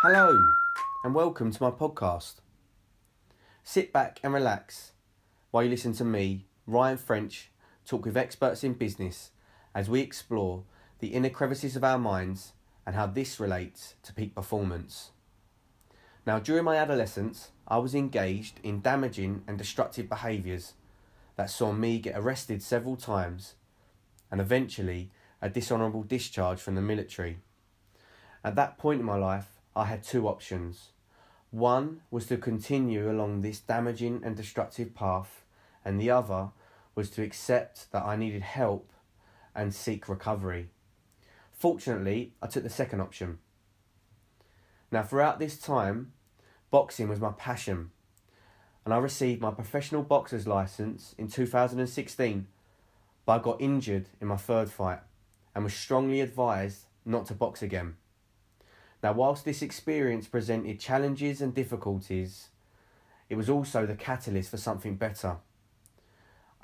Hello, and welcome to my podcast. Sit back and relax while you listen to me, Ryan French, talk with experts in business as we explore the inner crevices of our minds and how this relates to peak performance. Now, during my adolescence, I was engaged in damaging and destructive behaviours that saw me get arrested several times and eventually a dishonourable discharge from the military. At that point in my life, I had two options. One was to continue along this damaging and destructive path, and the other was to accept that I needed help and seek recovery. Fortunately, I took the second option. Now, throughout this time, boxing was my passion, and I received my professional boxer's license in 2016, but I got injured in my third fight and was strongly advised not to box again. Now, whilst this experience presented challenges and difficulties, it was also the catalyst for something better.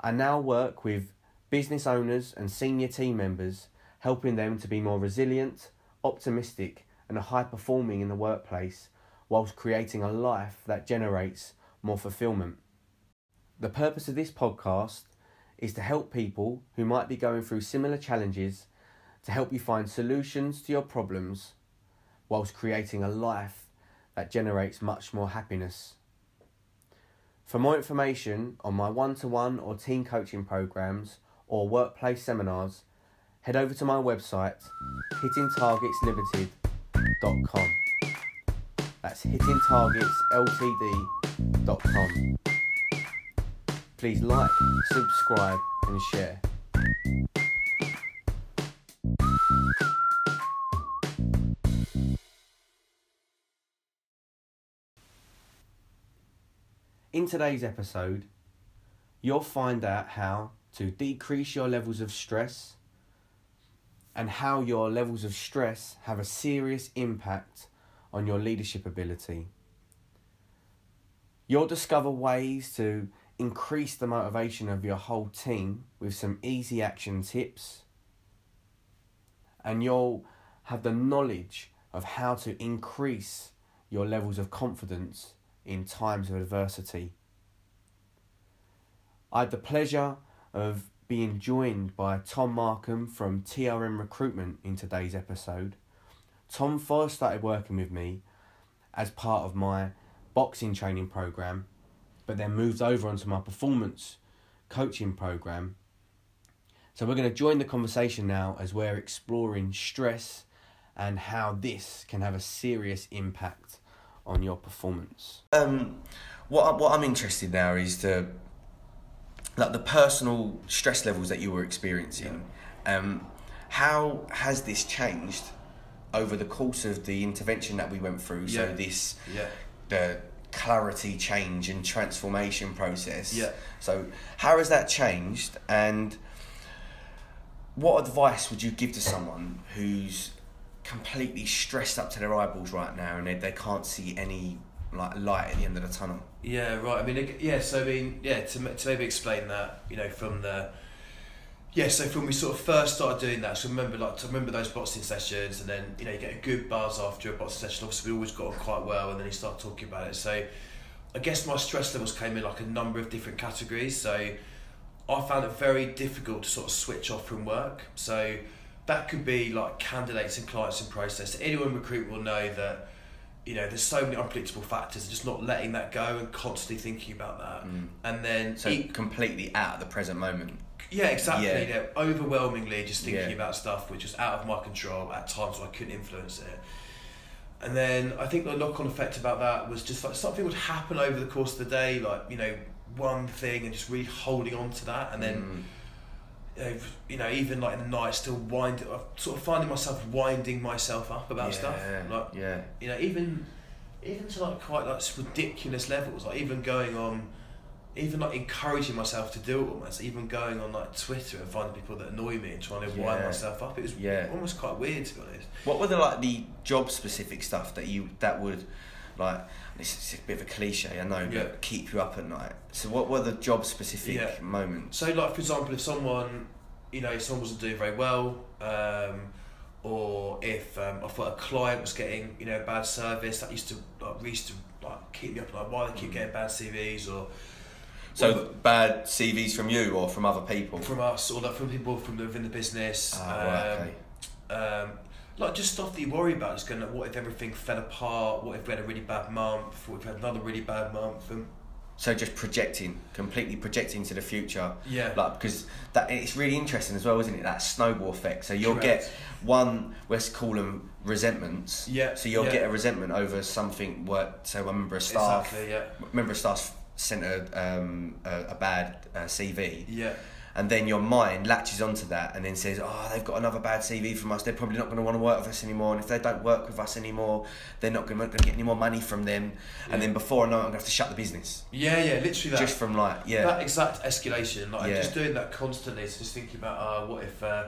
I now work with business owners and senior team members, helping them to be more resilient, optimistic, and high performing in the workplace, whilst creating a life that generates more fulfillment. The purpose of this podcast is to help people who might be going through similar challenges to help you find solutions to your problems whilst creating a life that generates much more happiness. For more information on my one to one or team coaching programs or workplace seminars, head over to my website hittingtargetslimited.com. That's hittingtargetsltd.com. Please like, subscribe, and share. In today's episode, you'll find out how to decrease your levels of stress and how your levels of stress have a serious impact on your leadership ability. You'll discover ways to increase the motivation of your whole team with some easy action tips, and you'll have the knowledge of how to increase your levels of confidence in times of adversity. I had the pleasure of being joined by Tom Markham from TRM Recruitment in today's episode. Tom first started working with me as part of my boxing training program, but then moved over onto my performance coaching program. So we're going to join the conversation now as we're exploring stress and how this can have a serious impact on your performance? Um, what what I'm interested now is the like the personal stress levels that you were experiencing. Yeah. Um, how has this changed over the course of the intervention that we went through? Yeah. So this yeah. the clarity change and transformation process. Yeah. So how has that changed and what advice would you give to someone who's completely stressed up to their eyeballs right now, and they, they can't see any like light at the end of the tunnel. Yeah, right. I mean, yeah. So I mean, yeah. To to maybe explain that, you know, from the yeah. So from we sort of first started doing that, so remember like to remember those boxing sessions, and then you know you get a good buzz after a boxing session. Obviously, we always got on quite well, and then you start talking about it. So I guess my stress levels came in like a number of different categories. So I found it very difficult to sort of switch off from work. So that could be like candidates and clients in process. Anyone recruit will know that you know there's so many unpredictable factors and just not letting that go and constantly thinking about that mm. and then so completely out of the present moment yeah exactly yeah. yeah overwhelmingly just thinking yeah. about stuff which was out of my control at times where I couldn't influence it and then I think the knock-on effect about that was just like something would happen over the course of the day like you know one thing and just really holding on to that and then mm you know, even like in the night, still wind, sort of finding myself winding myself up about yeah, stuff. Like, yeah. You know, even, even to like quite like ridiculous levels. Like even going on, even like encouraging myself to do it almost. Even going on like Twitter and finding people that annoy me and trying to yeah. wind myself up. It was yeah. almost quite weird to be honest. What were the like the job specific stuff that you that would like? This is a bit of a cliche, I know, yeah. but keep you up at night. So, what were the job specific yeah. moments? So, like for example, if someone, you know, someone wasn't doing very well, um, or if um, I thought a client was getting you know bad service, that used to like used to like keep me up like why they keep getting bad CVs or So bad CVs from you or from other people? from us or like from people from within the business. Right, um, okay. Like just stuff that you worry about. Just going, like, what if everything fell apart? What if we had a really bad month? What if we had another really bad month? And So just projecting, completely projecting to the future. yeah, Like because that it's really interesting as well, isn't it? That snowball effect. So you'll Correct. get one. Let's call them resentments. Yeah, So you'll yeah. get a resentment over something. What? So a member of staff. exactly. Yeah, Member of staff sent a um, a, a bad uh, CV, yeah, and then your mind latches onto that, and then says, "Oh, they've got another bad CV from us. They're probably not going to want to work with us anymore. And if they don't work with us anymore, they're not going to get any more money from them. And then before I know it, I'm going to have to shut the business yeah, yeah. Literally that. just from like yeah." that exact escalation, like Yeah. just doing that constantly, so just thinking about, uh, what if, uh,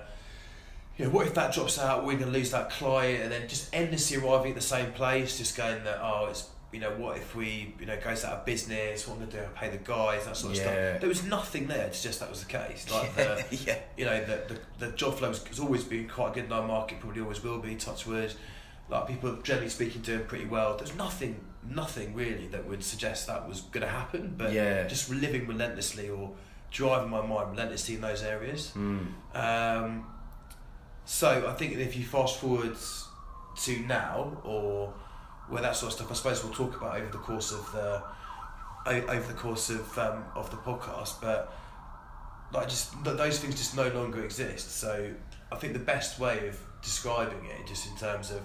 you know, what if that drops out, we're going to lose that client, and then just endlessly arriving at the same place, just going that, oh, it's, you know, what if we, you know, goes out of business, what am I going to do, pay the guys, that sort of Yeah. stuff. There was nothing there to suggest that was the case. Like, the, yeah. you know, the, the, the job flow has, has always been quite good in our market, probably always will be, touch wood. Like, people generally speaking doing pretty well. There's nothing, nothing really that would suggest that was going to happen, but Yeah. just living relentlessly or driving my mind relentlessly in those areas. Mm. Um, so I think if you fast forward to now, or where that sort of stuff, I suppose we'll talk about over the course of the over the course of um, of the podcast. But like just those things just no longer exist. So I think the best way of describing it, just in terms of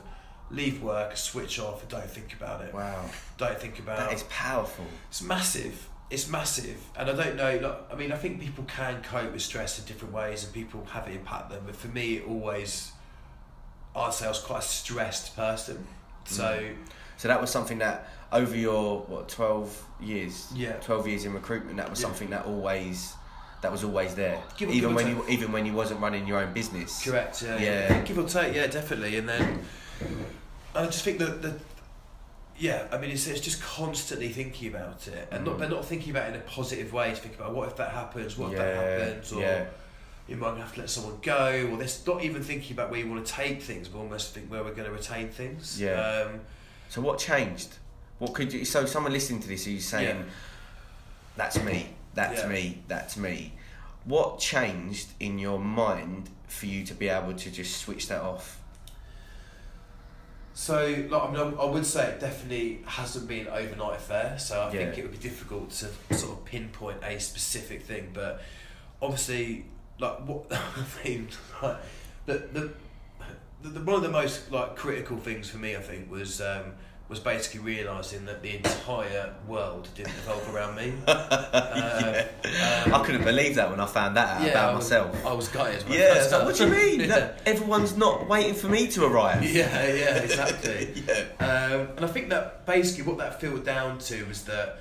leave work, switch off, and don't think about it. Wow. Don't think about That is powerful. it's massive. It's massive, and I don't know. Like, I mean, I think people can cope with stress in different ways, and people have it impact them. But for me, it always, I'd say I was quite a stressed person. So So that was something that over your what twelve years, Yeah. twelve years in recruitment, that was Yeah. something that always, that was always there. Give even give when you even when you wasn't running your own business. correct, yeah, Yeah. give or take, yeah, definitely. And then I just think that the, yeah, I mean, it's, it's just constantly thinking about it, and not Mm. but not thinking about it in a positive way. To think about what if that happens, what if Yeah, that happens, or yeah. You might have to let someone go, or this not even thinking about where you want to take things, but almost think where we're going to retain things. Yeah. Um, So what changed? What could you? So someone listening to this who's saying, Yeah. "That's me. That's Yeah. me. That's me." What changed in your mind for you to be able to just switch that off? so, like, I mean, I, would say it definitely hasn't been an overnight affair. So I think it would be difficult to sort of pinpoint a specific thing, but obviously, like what I mean, like, the, the the, the one of the most like critical things for me, I think, was um, was basically realizing that the entire world didn't revolve around me. Uh, um, I couldn't believe that when I found that out I about was, myself. I was gutted. when I Yeah, first like, what do you mean? Yeah. That everyone's not waiting for me to arrive. Yeah, yeah, exactly. yeah. Um, and I think that basically what that filtered down to was that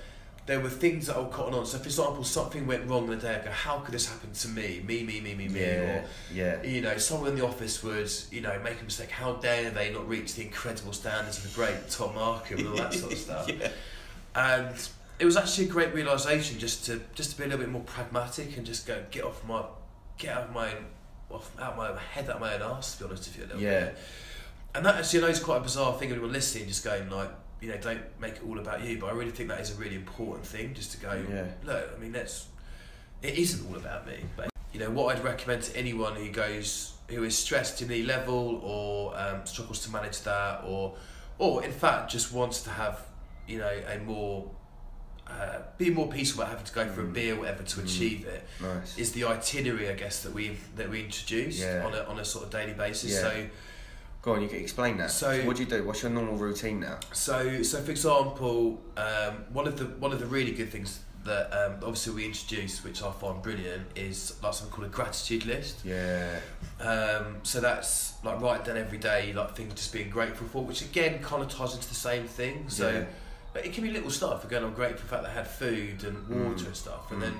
there were things that I was cotton on. So, for example, something went wrong in the day. I go, how could this happen to me? Me, me, me, me, me. Yeah, Or, yeah. you know, someone in the office would, you know, make a mistake. How dare they not reach the incredible standards of the great Tom Markham and all that sort of stuff. Yeah. And it was actually a great realization just to just to be a little bit more pragmatic and just go get off my get out of my off out of my head out of my own arse to be honest with you a little Yeah. bit. And that actually I know is quite a bizarre thing anyone listening just going like, you know, don't make it all about you, but I really think that is a really important thing just to go Yeah. look, I mean that's it isn't all about me. But you know, what I'd recommend to anyone who goes who is stressed to any level or um, struggles to manage that or or in fact just wants to have, you know, a more uh, be more peaceful about having to go for a Mm. beer or whatever to Mm. achieve it Nice. is the itinerary I guess that we that we introduce Yeah. on a on a sort of daily basis. Yeah. So Go on, you can explain that. So- what do you do? What's your normal routine now? So, so for example, um, one of the one of the really good things that um, obviously we introduced, which I find brilliant, is like something called a gratitude list. Yeah. Um, so that's like write down every day, like things just being grateful for, which again kind of ties into the same thing. So, Yeah. but it can be little stuff. Again, I'm grateful for the fact that I had food and water Mm. and stuff, and Mm. then.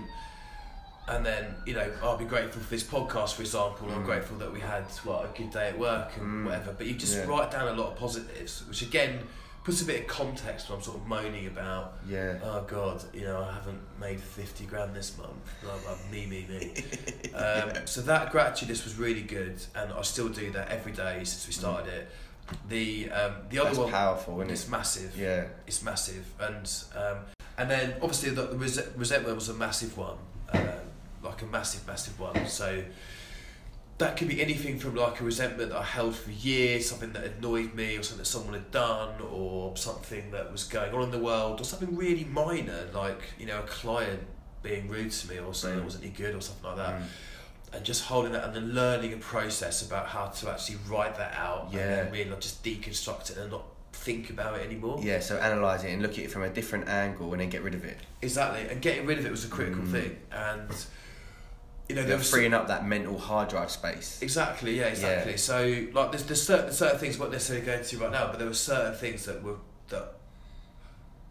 And then you know I'll be grateful for this podcast, for example. I'm Mm. grateful that we had what a good day at work and Mm. whatever. But you just Yeah. write down a lot of positives, which again puts a bit of context when I'm sort of moaning about. Yeah. Oh God, you know I haven't made fifty grand this month. Me me me. Um, So that gratitude list was really good, and I still do that every day since we started it. The um, the other That's one, powerful, isn't it's it? massive. Yeah. It's massive, and um, and then obviously the, the res- resentment was a massive one, um, like a massive, massive one. So that could be anything from like a resentment that I held for years, something that annoyed me, or something that someone had done, or something that was going on in the world, or something really minor, like you know a client being rude to me, or saying Mm. I wasn't any good, or something like that. Mm. And just holding that and then learning a process about how to actually write that out and Yeah. then really like just deconstruct it and not think about it anymore. Yeah, so analyse it and look at it from a different angle and then get rid of it. Exactly, and getting rid of it was a critical Mm. thing, and you know there You're freeing up that mental hard drive space. exactly yeah exactly. Yeah. So like there's there's certain certain things I'm not necessarily going to right now, but there were certain things that were that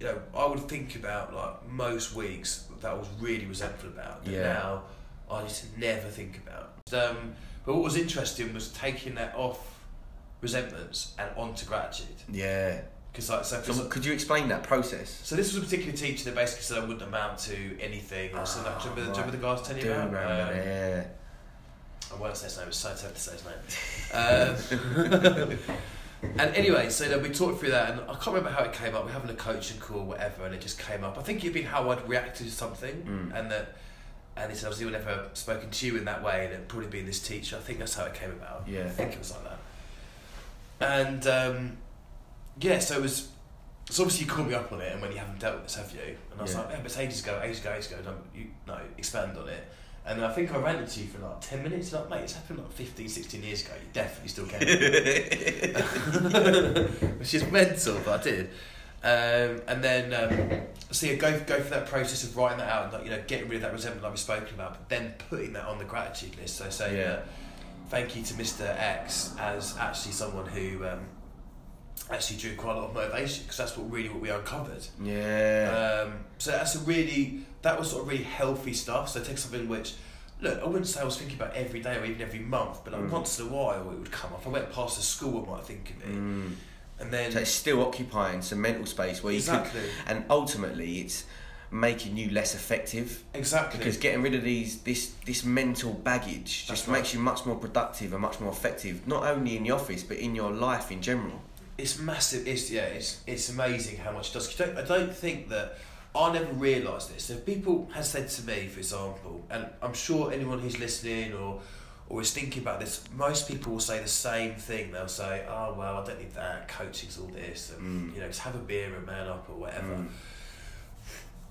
you know I would think about like most weeks that I was really resentful about. That Yeah. now I just never think about. Um, but what was interesting was taking that off resentments and onto gratitude Yeah. Because like so, 'cause So could you explain that process? So this was a particular teacher that basically said I wouldn't amount to anything. Or something. Ah, do, you remember, do you remember the guy I was telling you about? Um, yeah. I won't say his name. It's so tough to say his name. Um, and anyway, so then we talked through that, and I can't remember how it came up. We're having a coaching call, whatever, and it just came up. I think it'd been how I'd reacted to something, Mm. and that. And he said, obviously, would never spoken to you in that way, and it'd probably been this teacher. I think that's how it came about. Yeah. I think it was like that. And um, yeah, so it was. So obviously you called me up on it, and when you haven't dealt with this, have you? And I was Yeah. like, yeah, but it's ages ago, ages ago, ages ago. Don't, you no expand on it. And then I think I ranted to you for like ten minutes. Like, mate, it's happened like 15, 16 years ago. You definitely still can. Which is mental, but I did. Um, and then, um, so yeah, go go for that process of writing that out, and like, you know, getting rid of that resentment we've spoken about, but then putting that on the gratitude list. So saying, Yeah. that thank you to Mr. X as actually someone who um, actually drew quite a lot of motivation because that's what really what we uncovered. yeah. Um, so that's a really that was sort of really healthy stuff. So take something which. Look, I wouldn't say I was thinking about every day or even every month, but like Mm. once in a while it would come up. I went past the school, I might think of it, Mm. and then So it's still occupying some mental space where you exactly, could, and ultimately it's making you less effective exactly, because getting rid of these this this mental baggage That's just right. makes you much more productive and much more effective, not only in the office but in your life in general. It's massive. It's yeah, it's it's amazing how much it does. don't, I don't think that I never realised this. If people had said to me, for example, and I'm sure anyone who's listening or or is thinking about this, most people will say the same thing. They'll say, "Oh well, I don't need that. Coaching's all this, and Mm. you know, just have a beer and man up or whatever." Mm.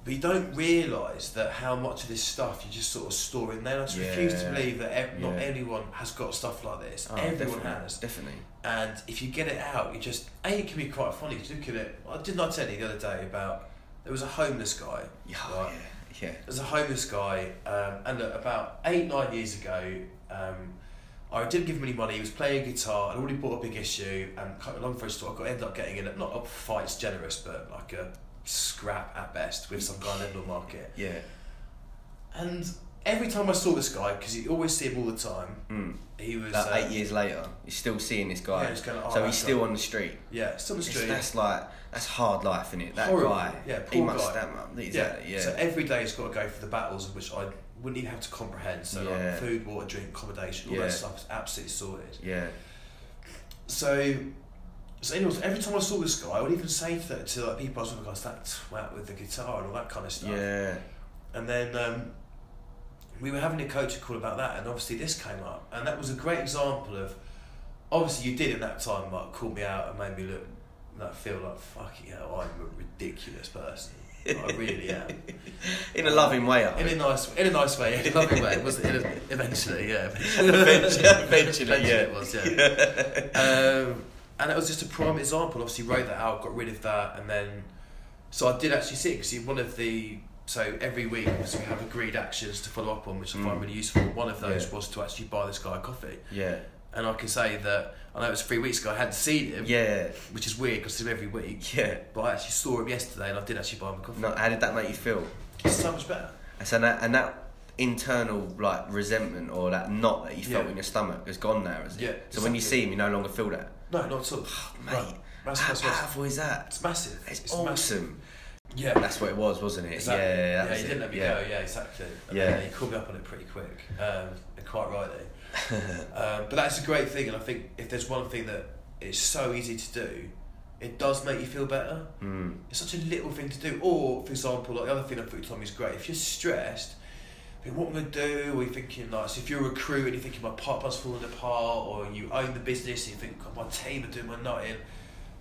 But you don't realise that how much of this stuff you just sort of store in there. I just refuse to believe that ev- not Yeah. anyone has got stuff like this. Oh, Everyone definitely, has. definitely. And if you get it out, you just a it can be quite funny. Look at it. I didn't tell you the other day about there was a homeless guy. Yeah, Right. yeah, yeah. There's a homeless guy, um, and look, about eight nine years ago, um, I didn't give him any money. He was playing guitar. I'd already bought a big issue, and cut a long story short, I got ended up getting in. A, not a fight's generous, but like a scrap at best with some guy in the market. Yeah. And every time I saw this guy, because you always see him all the time, Mm. he was Like uh, eight years later, you're still seeing this guy. Yeah, it's kinda, oh, so he's guy. still on the street. Yeah, still on the It's- street. That's like that's hard life, isn't it? That Horrible. guy. Yeah, he poor must guy. that mu- exactly. Yeah. So every day he's got to go for the battles of which I wouldn't even have to comprehend. So Yeah. like food, water, drink, accommodation, all Yeah. that stuff is absolutely sorted. yeah. So, so anyways, every time I saw this guy, I would even say to, to like people I was with, guys, that twat with the guitar and all that kind of stuff. Yeah. And then um, we were having a coaching call about that, and obviously this came up, and that was a great example of. Obviously, you did in that time, like call me out and made me look, like feel like fucking hell, I'm a ridiculous person. I really am. In a loving way, I In a nice, in a nice way, in a loving way. Was it? A, eventually, yeah. Eventually, eventually, Eventually yeah. it was, yeah. um, and that was just a prime example. Obviously, wrote that out, got rid of that, and then so I did actually see because one of the so every week obviously we have agreed actions to follow up on, which I find Mm. really useful. One of those Yeah. was to actually buy this guy a coffee, Yeah. and I can say that I know it was three weeks ago. I hadn't seen him, Yeah. which is weird because it's every week. Yeah. But I actually saw him yesterday, and I did actually buy him a coffee. No, how did that make you feel? It's so much better. And so that and that internal like resentment or that knot that you felt Yeah. in your stomach has gone now, is it? Yeah, So when you see him, you no longer feel that. No, not at all. Mate, Right. That's, how that's, powerful is that? it's massive. It's, massive. awesome. Yeah. That's what it was, wasn't it? Exactly. Yeah, Yeah, he didn't let me yeah. go. Yeah, exactly. And Yeah. he called me up on it pretty quick, um, and quite rightly. um, but that's a great thing, and I think if there's one thing that is so easy to do, it does make you feel better. Mm. It's such a little thing to do. Or, for example, like the other thing I think Tommy is great. If you're stressed, think, what am I going to do? Or you're thinking, like, so if you're a recruit and you're thinking my pipeline's falling apart, or you own the business and you think, God, my team are doing my nutting,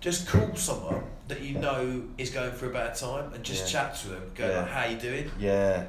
just call someone that you know is going through a bad time and just Yeah. chat to them. Go, Yeah. like, how you doing? Yeah.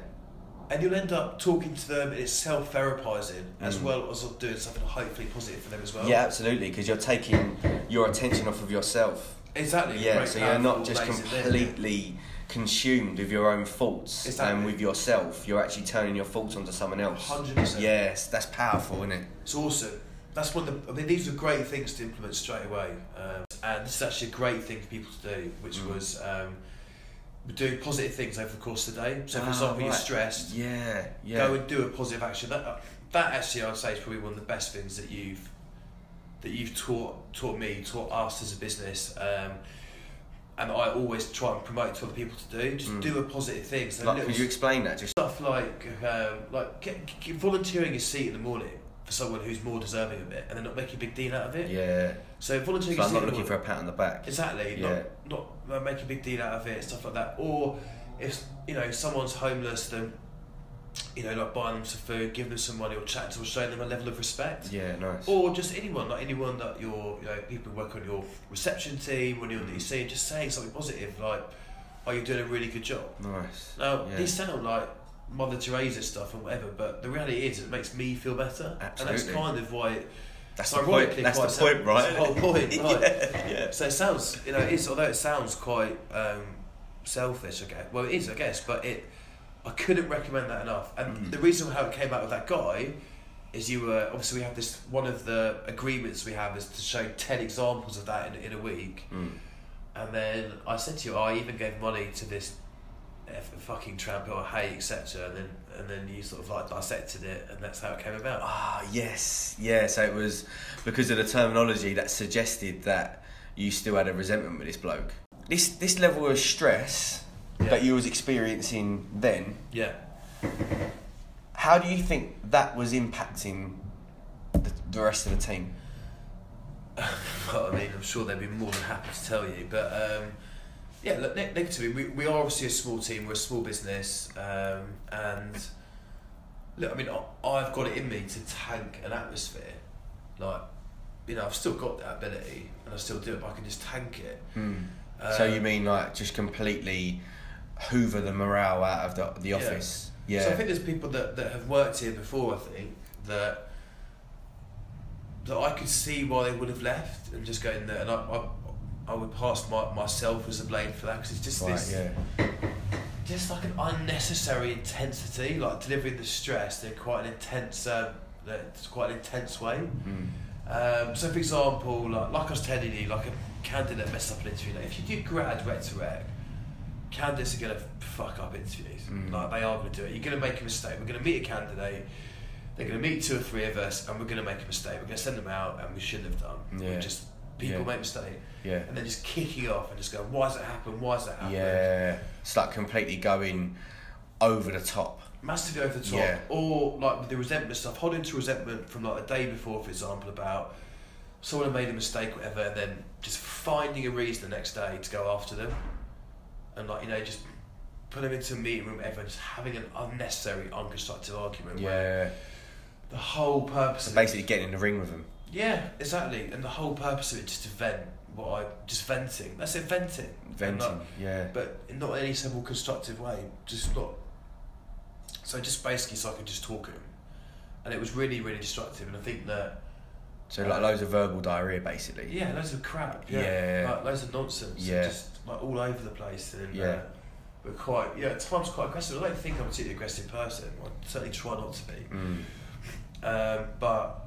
And you'll end up talking to them, and it's self therapizing as Mm. well as doing something hopefully positive for them as well. Yeah, absolutely, because you're taking your attention off of yourself. Exactly. Yeah, so you're not just completely consumed with your own thoughts Exactly. and with yourself. You're actually turning your thoughts onto someone else. 100%. Yes, that's powerful, isn't it? It's awesome. That's one of the. I mean, these are great things to implement straight away, um, and this is actually a great thing for people to do, which Mm. was um, doing positive things over the course of the day. So, for Ah, example, you're stressed, Yeah, yeah. go and do a positive action. That that actually, I'd say, is probably one of the best things that you've that you've taught taught me, taught us as a business. Um, and I always try and promote to other people to do. Just Mm. do a positive thing. So like, little could you explain that? Just stuff like um, like get, get volunteering a seat in the morning for someone who's more deserving of it, and then not making a big deal out of it. yeah. So volunteering So a I'm seat not looking for a pat on the back. exactly Yeah. not not make a big deal out of it, stuff like that. Or if you know someone's homeless, then you know like buying them some food, giving them some money, or chatting to them, showing them a level of respect. Yeah, nice. Or just anyone, like anyone that you're, you know, people who work on your reception team, anyone that you see, just saying something positive, like, "Oh, you're doing a really good job." nice. Now, Yeah. these sound like Mother Teresa stuff and whatever, but the reality is it makes me feel better. And that's kind of why it, That's it's the point. That's the quite point, right? That's the whole point, right. yeah, yeah. So it sounds, you know, it's, although it sounds quite um, selfish, I guess. Well, it is, I guess, but it, I couldn't recommend that enough. And Mm. the reason how it came out with that guy is you were, obviously, we have this, one of the agreements we have is to show 10 examples of that in, in a week. Mm. And then I said to you, I even gave money to this fucking tramp or hey, etc. And then and then you sort of like dissected it, and that's how it came about. Ah, yes, yeah. So it was because of the terminology that suggested that you still had a resentment with this bloke. This this level of stress Yeah. that you was experiencing then. Yeah. How do you think that was impacting the, the rest of the team? well, I mean, I'm sure they'd be more than happy to tell you, but um, yeah, look, ne- negatively, we, we are obviously a small team, we're a small business, um, and look, I mean, I, I've got it in me to tank an atmosphere. Like, you know, I've still got that ability, and I still do it, but I can just tank it. so Um, you mean like just completely hoover the morale out of the the office? Yeah. So I think there's people that, that have worked here before. I think that that I could see why they would have left and just go in there, and I I, I would pass my, myself as a blame for that because it's just right. this Yeah. just like an unnecessary intensity, like delivering the stress in quite an intense, um, it's quite an intense way. Mm. Um, so, for example, like, like I was telling you, like a candidate messed up an interview. Like, if you do grad rec to rec, candidates are going to fuck up interviews. Mm. Like, they are going to do it. You're going to make a mistake. We're going to meet a candidate. They're going to meet two or three of us, and we're going to make a mistake. We're going to send them out, and we shouldn't have done. Yeah. We just people Yeah. make mistakes, Yeah. and then just kicking off and just go, "Why has it happened? Why has that happened?" Yeah. It's like completely going over the top. massively over the top, Yeah. or like with the resentment stuff, holding to resentment from like the day before, for example, about someone made a mistake, whatever, and then just finding a reason the next day to go after them, and like you know just put them into a meeting room, everyone just having an unnecessary, unconstructive argument. Where Yeah. the whole purpose So of basically getting in the ring with them. yeah, exactly, and the whole purpose of it just to vent what I just venting. That's it, venting. Venting. like, yeah. but in not in any simple constructive way. Just not. So just basically, so I could just talk at him, and it was really, really destructive. And I think that So like loads of verbal diarrhea, basically. yeah, loads of crap. Yeah, Yeah. like loads of nonsense. Yeah. just like all over the place. And Yeah. uh, we're quite yeah, at times quite aggressive. I don't think I'm a particularly aggressive person. I certainly try not to be. Mm. Um, but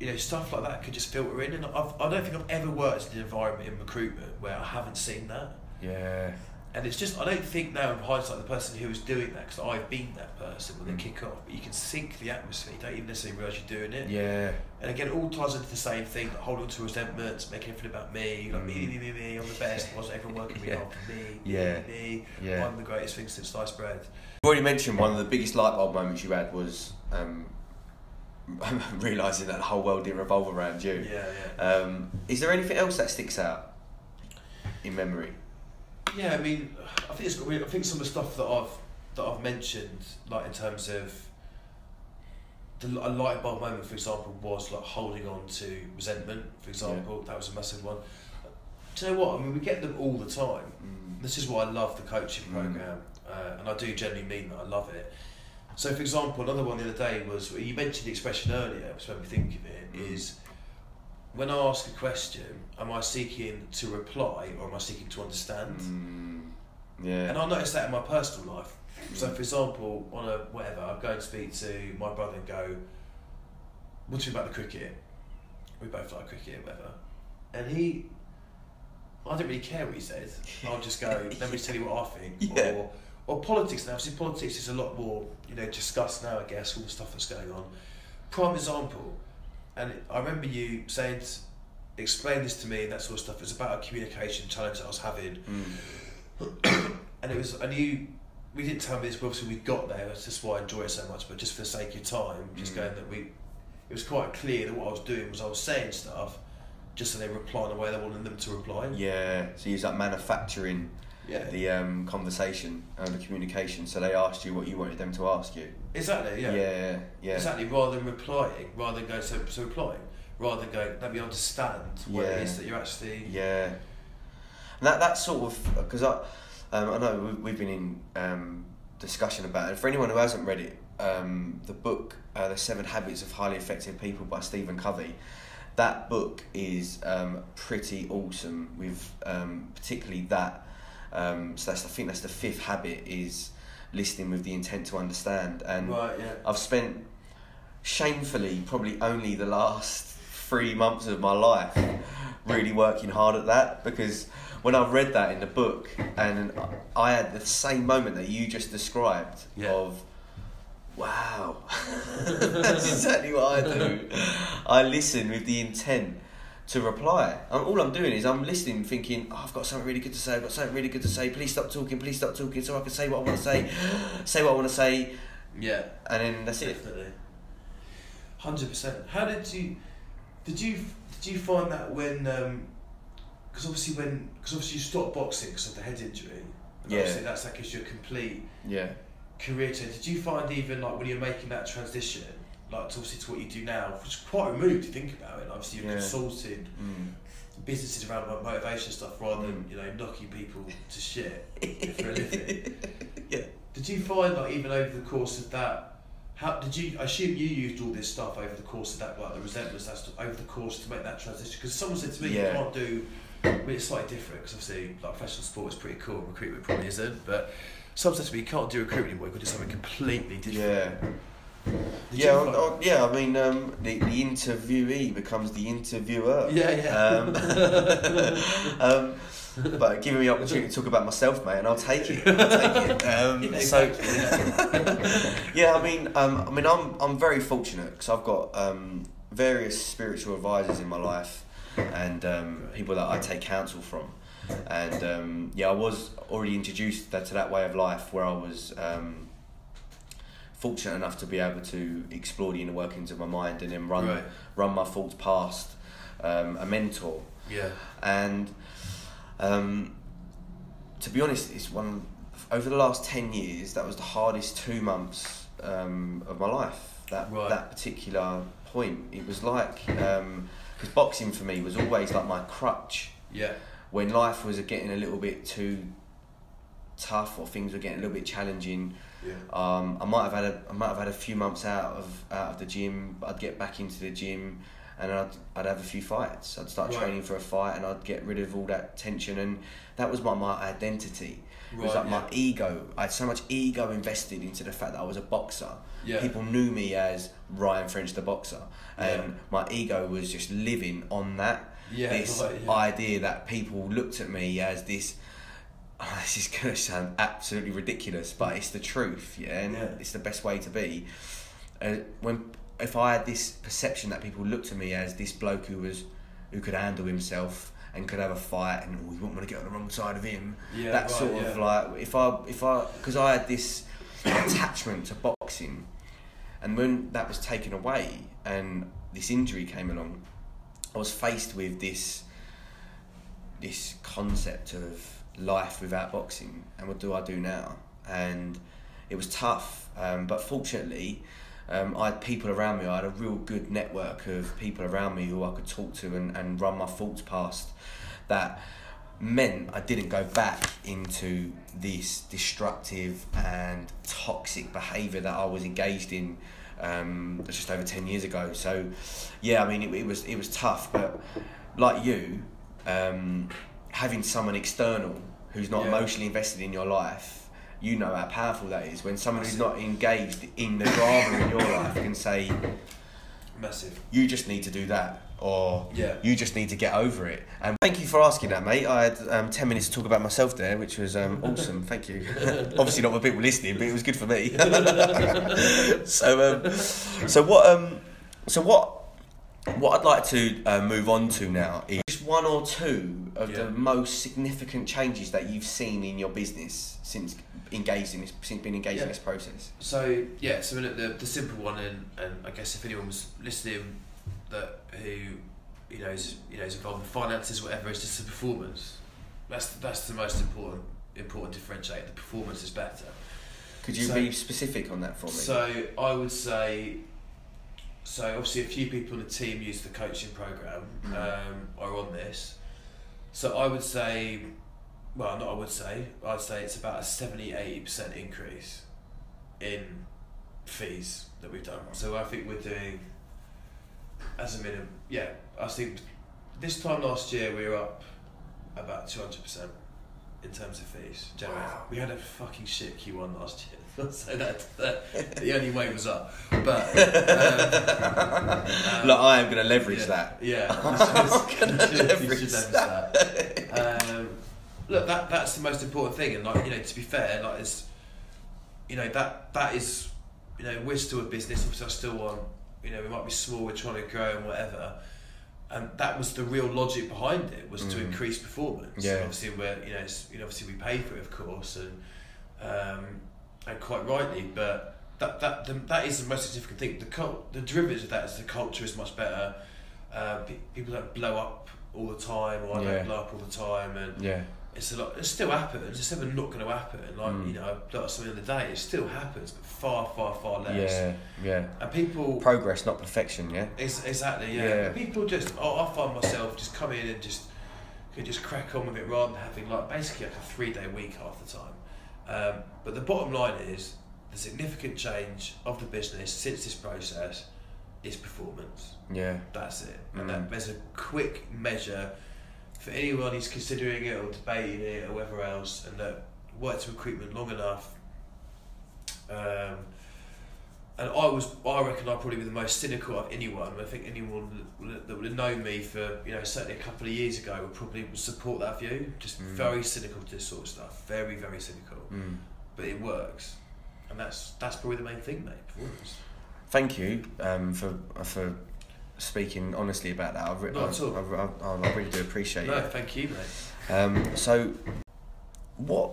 you know, stuff like that could just filter in, and I've, I don't think I've ever worked in an environment in recruitment where I haven't seen that. Yeah. And it's just, I don't think now in hindsight the person who was doing that, because I've been that person when Mm. they kick off, but you can sink the atmosphere, you don't even necessarily realise you're doing it. Yeah. And again, it all ties into the same thing, like holding on to resentments, making everything about me, like me, Mm. me, me, me, I'm the best, why wasn't everyone working me Yeah. off? Me, Yeah. me, me, Yeah. I'm the greatest thing since sliced bread. You already mentioned one of the biggest light bulb moments you had was um, realizing that the whole world didn't revolve around you. Yeah, yeah. Um, is there anything else that sticks out in memory? Yeah, I mean, I think it's. I think some of the stuff that I've that I've mentioned, like in terms of the a light bulb moment, for example, was like holding on to resentment. For example, that was a massive one. Do you know what? I mean, we get them all the time. Mm. This is why I love the coaching Mm. program, uh, and I do genuinely mean that. I love it. So, for example, another one the other day was you mentioned the expression earlier, which made me think of it. Mm. Is when I ask a question, am I seeking to reply or am I seeking to understand? Mm. Yeah. And I noticed that in my personal life. So, for example, on a whatever, I go and speak to my brother and go, "What do you about the cricket?" We both like cricket, whatever. And he, I didn't really care what he said. I'll just go, "Let me tell you what I think." Yeah. Or, or politics now. Obviously, politics is a lot more, you know, discussed now. I guess all the stuff that's going on. Prime example, and it, I remember you saying, "Explain this to me," and that sort of stuff. It's about a communication challenge that I was having Mm. and it was I knew we didn't tell me this, but obviously we got there. That's just why I enjoy it so much. But just for the sake of time, just Mm. going that we, it was quite clear that what I was doing was I was saying stuff, just so they reply in the way they wanted them to reply. Yeah. So you was like manufacturing Yeah. the um, conversation and the communication. So they asked you what you wanted them to ask you. exactly. Yeah. Yeah. Yeah. Exactly. Rather than replying, rather than going so so replying, rather than going let me understand what it Yeah. is that you're actually. Yeah, and that that sort of because I um, I know we- we've been in um, discussion about it. For anyone who hasn't read it, um, the book uh, "The Seven Habits of Highly Effective People" by Stephen Covey. That book is um, pretty awesome. With um, particularly that, um, so that's I think that's the fifth habit is listening with the intent to understand. And Right. Yeah. I've spent shamefully probably only the last three months of my life really working hard at that because when I read that in the book and I had the same moment that you just described Yeah. of wow that's exactly what I do I listen with the intent to reply and all I'm doing is I'm listening thinking oh, I've got something really good to say I've got something really good to say please stop talking please stop talking so I can say what I want to say say what I want to say Yeah. and then that's it Definitely. Hundred percent. How did you? Did you did you find that when? Um, because obviously when because obviously you stopped boxing because of the head injury. And Yeah. Obviously that's that gives you a complete yeah career change. Did you find even like when you're making that transition, like to obviously to what you do now, which is quite removed to think about it. Obviously you're Yeah. consulting mm. businesses around about motivation stuff rather than Mm. you know knocking people to shit for a living. yeah Did you find like even over the course of that? How did you? I assume you used all this stuff over the course of that, like the resentments. That's over the course to make that transition. Because someone said to me, Yeah. you can't do. I mean, it's slightly different because obviously, like professional sport is pretty cool. Recruitment probably isn't, but someone said to me, you can't do recruitment anymore. You can do something completely different. yeah yeah, I- I- yeah. I mean, um, the the interviewee becomes the interviewer. Yeah, yeah. Um, um, but giving me the opportunity to talk about myself, mate, and I'll take it. I'll take it. Um, Yeah, so, exactly, yeah, I mean, um, I mean, I'm I'm very fortunate because I've got um, various spiritual advisors in my life, and um, people that I take counsel from, and um, yeah, I was already introduced to that way of life where I was. Um, fortunate enough to be able to explore the inner workings of my mind and then run Right. run my thoughts past um, a mentor Yeah. and um, to be honest, it's one over the last ten years that was the hardest two months um, of my life. That Right. that particular point, it was like because boxing for me was always like my crutch Yeah. when life was getting a little bit too tough or things were getting a little bit challenging. Yeah. Um, I might have had a I might have had a few months out of out of the gym. But I'd get back into the gym, and I'd I'd have a few fights. I'd start Right. training for a fight, and I'd get rid of all that tension, and that was my my identity. It was Right, like my ego. I had so much ego invested into the fact that I was a boxer. Yeah. People knew me as Ryan French, the boxer, and Yeah. my ego was just living on that. Yeah, This right, yeah. idea that people looked at me as this oh, this is going to sound absolutely ridiculous, but it's the truth, yeah, and Yeah. it's the best way to be. Uh, when if I had this perception that people looked at me as this bloke who was who could handle himself and could have a fight and we wouldn't want to get on the wrong side of him. Yeah, that right, sort of yeah. like if I if I because I had this attachment to boxing, and when that was taken away and this injury came along, I was faced with this this concept of life without boxing and what do I do now? And it was tough, um, but fortunately, um, I had people around me. I had a real good network of people around me who I could talk to and, and run my thoughts past. That meant I didn't go back into this destructive and toxic behaviour that I was engaged in um, just over ten years ago. So, yeah, I mean, it, it was it was tough, but like you, um, having someone external who's not Yeah. emotionally invested in your life, you know how powerful that is. When someone who's not engaged in the drama in your life can say, Massive. "You just need to do that," or Yeah. "You just need to get over it." And thank you for asking that, mate. I had um, ten minutes to talk about myself there, which was um, awesome. Thank you. Obviously not for people listening, but it was good for me. so, um, so what? Um, so what? What I'd like to uh, move on to now is one or two of Yeah. the most significant changes that you've seen in your business since engaged in this, since being engaged in this process. So yeah, so the, the, simple one, and, and I guess if anyone was listening that who you know is you know is involved in finances, whatever, it's just the performance. That's that's the most important important differentiator. The performance is better. Could you So- be specific on that for me? So I would say, so obviously a few people in the team use the coaching program Mm. um, are on this. So I would say, well, not I would say, I'd say it's about a 70 80% increase in fees that we've done. So I think we're doing, as a minimum, yeah, I think this time last year we were up about 200% in terms of fees. Generally. Wow. We had a fucking shit Q1 last year. so that, that the only way was up. But um, um, Look, I am going to leverage yeah, that. Yeah, I'm should, you leverage leverage that. Um, look, that that's the most important thing, and like you know, to be fair, like it's, you know, that that is, you know, we're still a business. Obviously, I still want, you know, we might be small, we're trying to grow and whatever. And that was the real logic behind it was to Mm. increase performance. Yeah. Obviously, we're you know, it's, you know, obviously we pay for it, of course, and um, and quite rightly, but that that the, that is the most significant thing. The cult, the derivatives of that is the culture is much better. Uh, pe- people don't blow up all the time, or I Yeah. don't blow up all the time, and Yeah. it's a lot. It still happens. It's never not going to happen. Like Mm. you know, up something the day. It still happens, but far, far, far less. Yeah. Yeah. And people Progress, not perfection. Yeah. Ex- exactly, yeah. Yeah. People just, oh, I find myself just come in and just could just crack on with it rather than having like basically like a three day week half the time. Um, but the bottom line is the significant change of the business since this process is performance. Yeah. That's it. Mm. And that, there's a quick measure for anyone who's considering it or debating it or whatever else, and that worked recruitment long enough. Um, and I was, I reckon, I'd probably be the most cynical of anyone. I think anyone that- would have known me for, you know, certainly a couple of years ago would probably support that view. Just Mm. very cynical to this sort of stuff. Very, very cynical. Mm. But it works, and that's that's probably the main thing, mate. Performance. Thank you um, for for speaking honestly about that. I, re- Not at all. I, I, I, I really do appreciate No, it. thank you, mate. Um, so, what?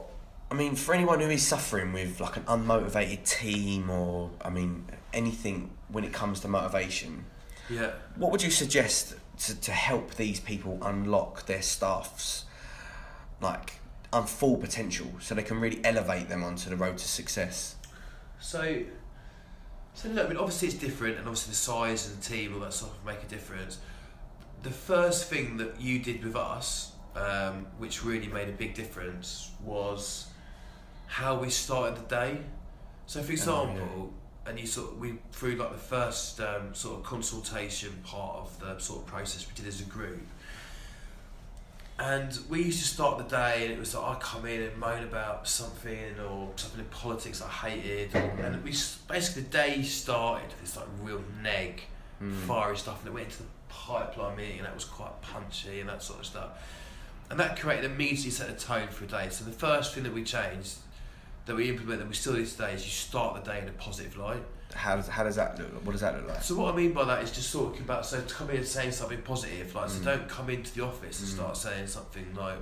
I mean, for anyone who is suffering with like an unmotivated team, or I mean, anything when it comes to motivation, Yeah. what would you suggest to, to help these people unlock their staff's like um, full potential, so they can really elevate them onto the road to success? So, so look, I mean, obviously it's different, and obviously the size and the team, all that stuff make a difference. The first thing that you did with us, um, which really made a big difference, was how we started the day. So, for example, and you sort of, we through like the first um, sort of consultation part of the sort of process we did as a group. And we used to start the day, and it was like I come in and moan about something or something in politics I hated, or, and we basically the day started with this like real neg, Mm. fiery stuff, and it went into the pipeline meeting, and that was quite punchy and that sort of stuff. and that created immediately set a tone for a day. So the first thing that we changed, that we implement that we still do today, is you start the day in a positive light. How does how does that look? What does that look like? So what I mean by that is just sort of about so to come in and saying something positive, like Mm. so don't come into the office and start saying something like,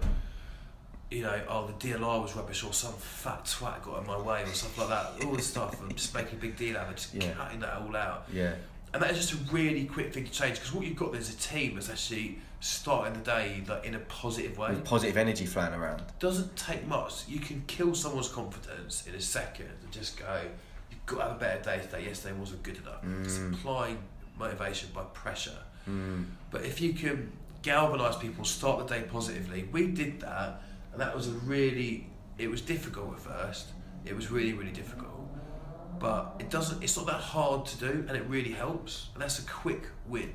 you know, oh the DLR was rubbish or some fat twat got in my way or stuff like that. All this stuff and just making a big deal out of it, just Yeah. cutting that all out. Yeah. And that is just a really quick thing to change because what you've got there's a team that's actually starting the day like in a positive way. With positive energy flying around. doesn't take much. You can kill someone's confidence in a second and just go, you've got to have a better day today. Yesterday wasn't good enough. It's Mm. applying motivation by pressure. Mm. But if you can galvanise people, start the day positively, we did that, and that was a really, it was difficult at first. It was really, really difficult. But it doesn't, it's not that hard to do, and it really helps. And that's a quick win,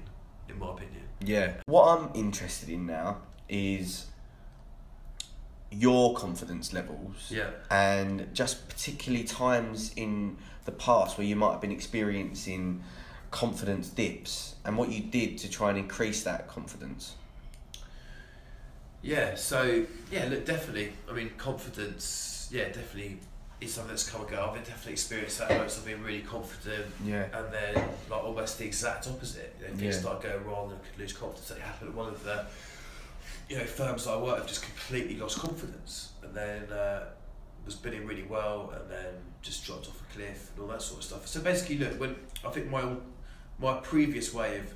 in my opinion. Yeah. What I'm interested in now is your confidence levels. Yeah. And just particularly times in the past where you might have been experiencing confidence dips and what you did to try and increase that confidence. Yeah, so yeah, look, definitely. I mean, confidence. Yeah, definitely is something that's come and go. I've definitely experienced that moments of being really confident, Yeah. and then like almost the exact opposite. You know, things Yeah. start going wrong and I could lose confidence. That happened at one of the you know firms that I worked with, just completely lost confidence, and then uh, was bidding really well, and then just dropped off a cliff and all that sort of stuff. So basically, look, when I think my my previous way of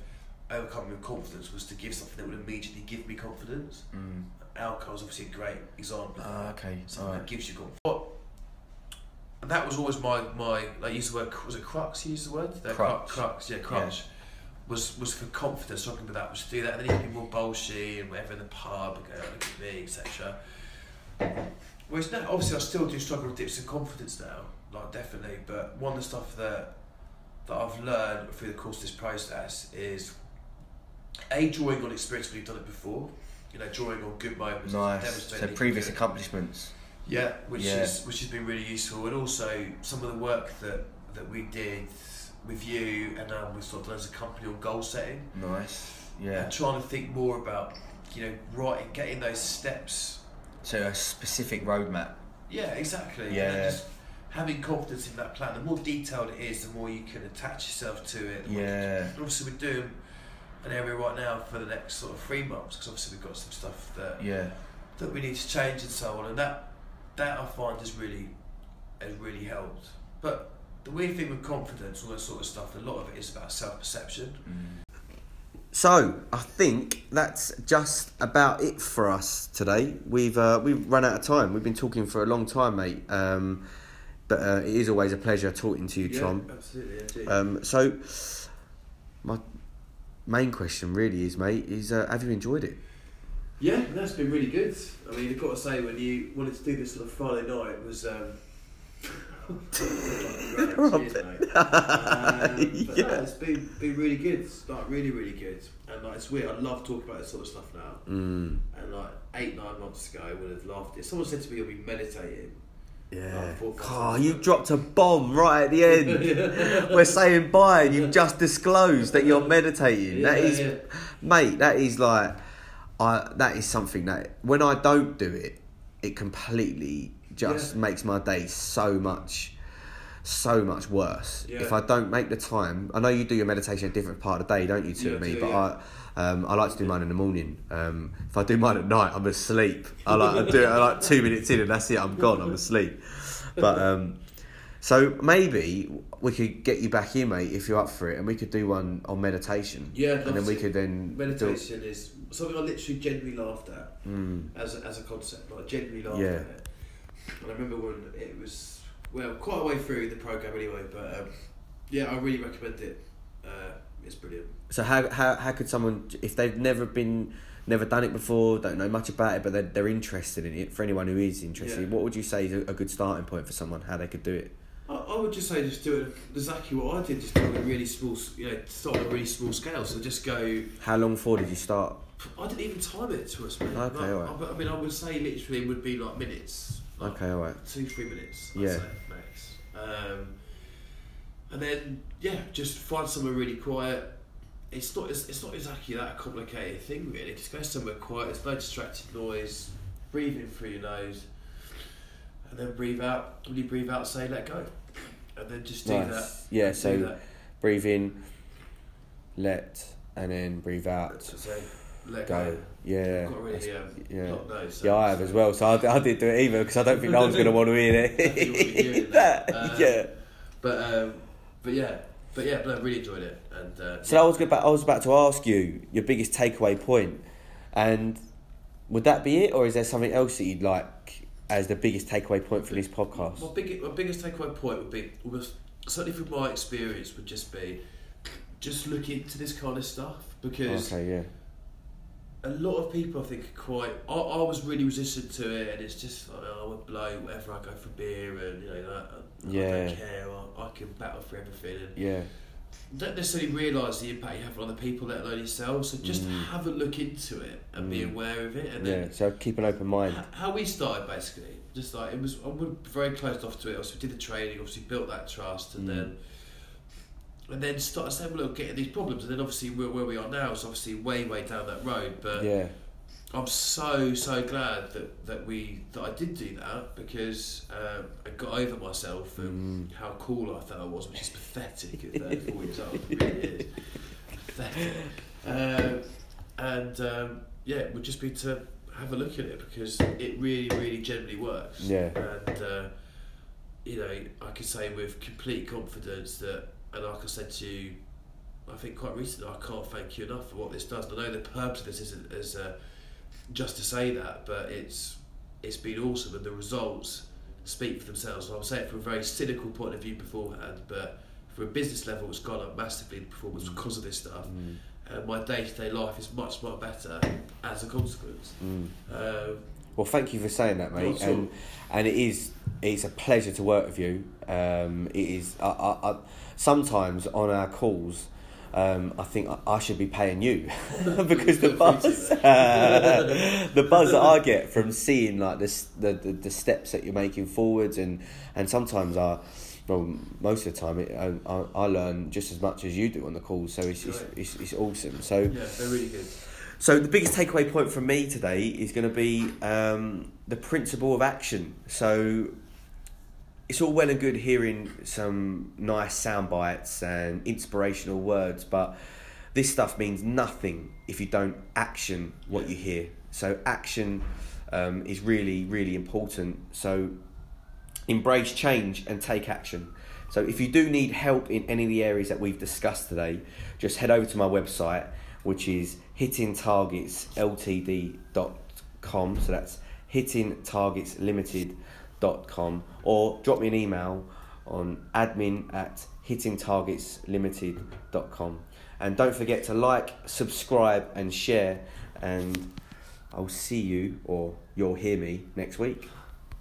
overcoming confidence was to give something that would immediately give me confidence Mm. alcohol is obviously a great example. that. okay. Something Alright. that gives you confidence. What? And that was always my my like used the word was it crux? You use the word The Crux. crux, yeah, crux. Was was for confidence. Talking about that was to do that, and then you can be more bullshit and whatever in the pub, and go oh, look at me, etc. Whereas now, obviously, I still do struggle with dips of confidence now, like definitely. But one of the stuff that that I've learned through the course of this process is a drawing on experience when you've done it before. You know, drawing on good moments, Nice. demonstrating So previous accomplishments. Yeah, which Yeah. is which has been really useful, and also some of the work that that we did with you and um, we sort of done as a company on goal setting, Nice. Yeah. and trying to think more about you know writing, getting those steps. So a specific roadmap. Yeah, exactly. Yeah. And just having confidence in that plan. The more detailed it is, the more you can attach yourself to it. you can- Yeah. obviously, we're doing an area right now for the next sort of three months because obviously we've got some stuff that Yeah. that we need to change and so on, and that that I find has really has really helped. But the weird thing with confidence, all that sort of stuff, a lot of it is about self perception. So I think that's just about it for us today. We've uh, we've run out of time. We've been talking for a long time, mate. Um, but uh, it is always a pleasure talking to you, Tom. absolutely. Um, so my main question really is, mate, is uh, have you enjoyed it? Yeah, that's been really good. I mean, I've got to say, when you wanted to do this on a Friday night, it was. Um, Cheers. Um, but Yeah. no, it's been been really good. It's like really really good, and like it's weird. I love talking about this sort of stuff now. Mm, And like eight nine months ago, I would have laughed it. Someone said to me, "You'll be meditating." yeah. Oh, Oh, you dropped a bomb right at the end. We're saying bye, and you've just disclosed that you're meditating. that Yeah, is, yeah. mate. That is like, I. That is something that when I don't do it, it completely just Yeah. makes my day so much, so much worse. Yeah. If I don't make the time, I know you do your meditation a different part of the day, don't you, to Yeah, me? do, but yeah. I. Um, I like to do mine in the morning. Um, if I do mine at night, I'm asleep. I like I do it I like two minutes in, and that's it. I'm gone. I'm asleep. But um, so maybe we could get you back in, mate, if you're up for it, and we could do one on meditation. Yeah, and then we could then Meditation is something I literally genuinely laughed at Mm, as a, as a concept. Like genuinely laughed Yeah. at it. And I remember when it was well quite a way through the program anyway. But um, yeah, I really recommend it. Uh, it's brilliant. So how, how how could someone if they've never been never done it before, don't know much about it, but they're, they're interested in it? For anyone who is interested, Yeah. what would you say is a, a good starting point for someone? How they could do it? I, would just say just do it exactly what I did. Just do it on a really small, you know, start on a really small scale. So just go. How long for did you start? I didn't even time it to us, mate. Okay, Like, alright. I, I mean, I would say literally would be like minutes. Like Okay, all right. Two, three minutes. I'd Yeah. say, max. Um, and then yeah, just find somewhere really quiet. it's not it's, it's not exactly that complicated thing really. Just go somewhere quiet. There's no distracted noise. Breathe in through your nose, and then breathe out. When you breathe out, say let go, then just do Nice. that. Yeah, so that. breathe in, let, and then breathe out. So let Go. go. Yeah. I've got really um, yeah. so- Yeah, I have as well. So I, I didn't do it either because I don't think no one's going to want to hear Definitely won't be hearing that. it. Uh, yeah. But um, but yeah, but yeah, no, I really enjoyed it, and uh, So I was about I was about to ask you your biggest takeaway point, and would that be it, or is there something else that you'd like as the biggest takeaway point from this podcast? My, big, my biggest takeaway point would be, certainly from my experience, would just be just look into this kind of stuff because Okay, yeah, a lot of people I think are quite. I, I was really resistant to it, and it's just like oh, I'm a bloke. Wherever I go for beer, and you know, that, I Yeah. don't care. I, I can battle for everything, and yeah, don't necessarily realise the impact you have on other people, let alone yourself. So just Mm. have a look into it and be Mm. aware of it, and yeah. then So keep an open mind. H- how we started basically, just like it was, I was very closed off to it. Obviously, we did the training, obviously built that trust, and Mm. then and then started saying, well, look, getting these problems, and then obviously where, where we are now is obviously way, way down that road. But Yeah, I'm so, so glad that, that we that I did do that because um, I got over myself and Mm. how cool I thought I was, which is pathetic at 34 years old. It really is pathetic. Um, and um, yeah, it would just be to have a look at it because it really, really generally works. Yeah. And uh, you know, I can say with complete confidence that, and like I said to you, I think quite recently, I can't thank you enough for what this does. And I know the purpose of this isn't as uh, just to say that, but it's it's been awesome, and the results speak for themselves. And I'll say it from a very cynical point of view beforehand, but from a business level, it's gone up massively the performance because of this stuff. Mm. And my day to day life is much much better as a consequence. Mm. Um, Well, thank you for saying that, mate. And and it is it's a pleasure to work with you. Um, it is. I, I, I, sometimes on our calls, um, I think I, I should be paying you because the Feel free to, buzz, the buzz that I get from seeing like this, the, the the steps that you're making forwards, and and sometimes I. Well, most of the time, it, I, I, I learn just as much as you do on the calls, so it's, it's, it's, it's awesome. So, yeah, they're really good. so the biggest takeaway point from me today is going to be um, the principle of action. So it's all well and good hearing some nice sound bites and inspirational words, but this stuff means nothing if you don't action what you hear. So action um, is really, really important. So embrace change and take action. So if you do need help in any of the areas that we've discussed today, just head over to my website, which is hittingtargetsltd.com. So that's hittingtargetslimited.com, or drop me an email on admin at hittingtargetslimited.com. And don't forget to like, subscribe, and share. And I'll see you, or you'll hear me next week.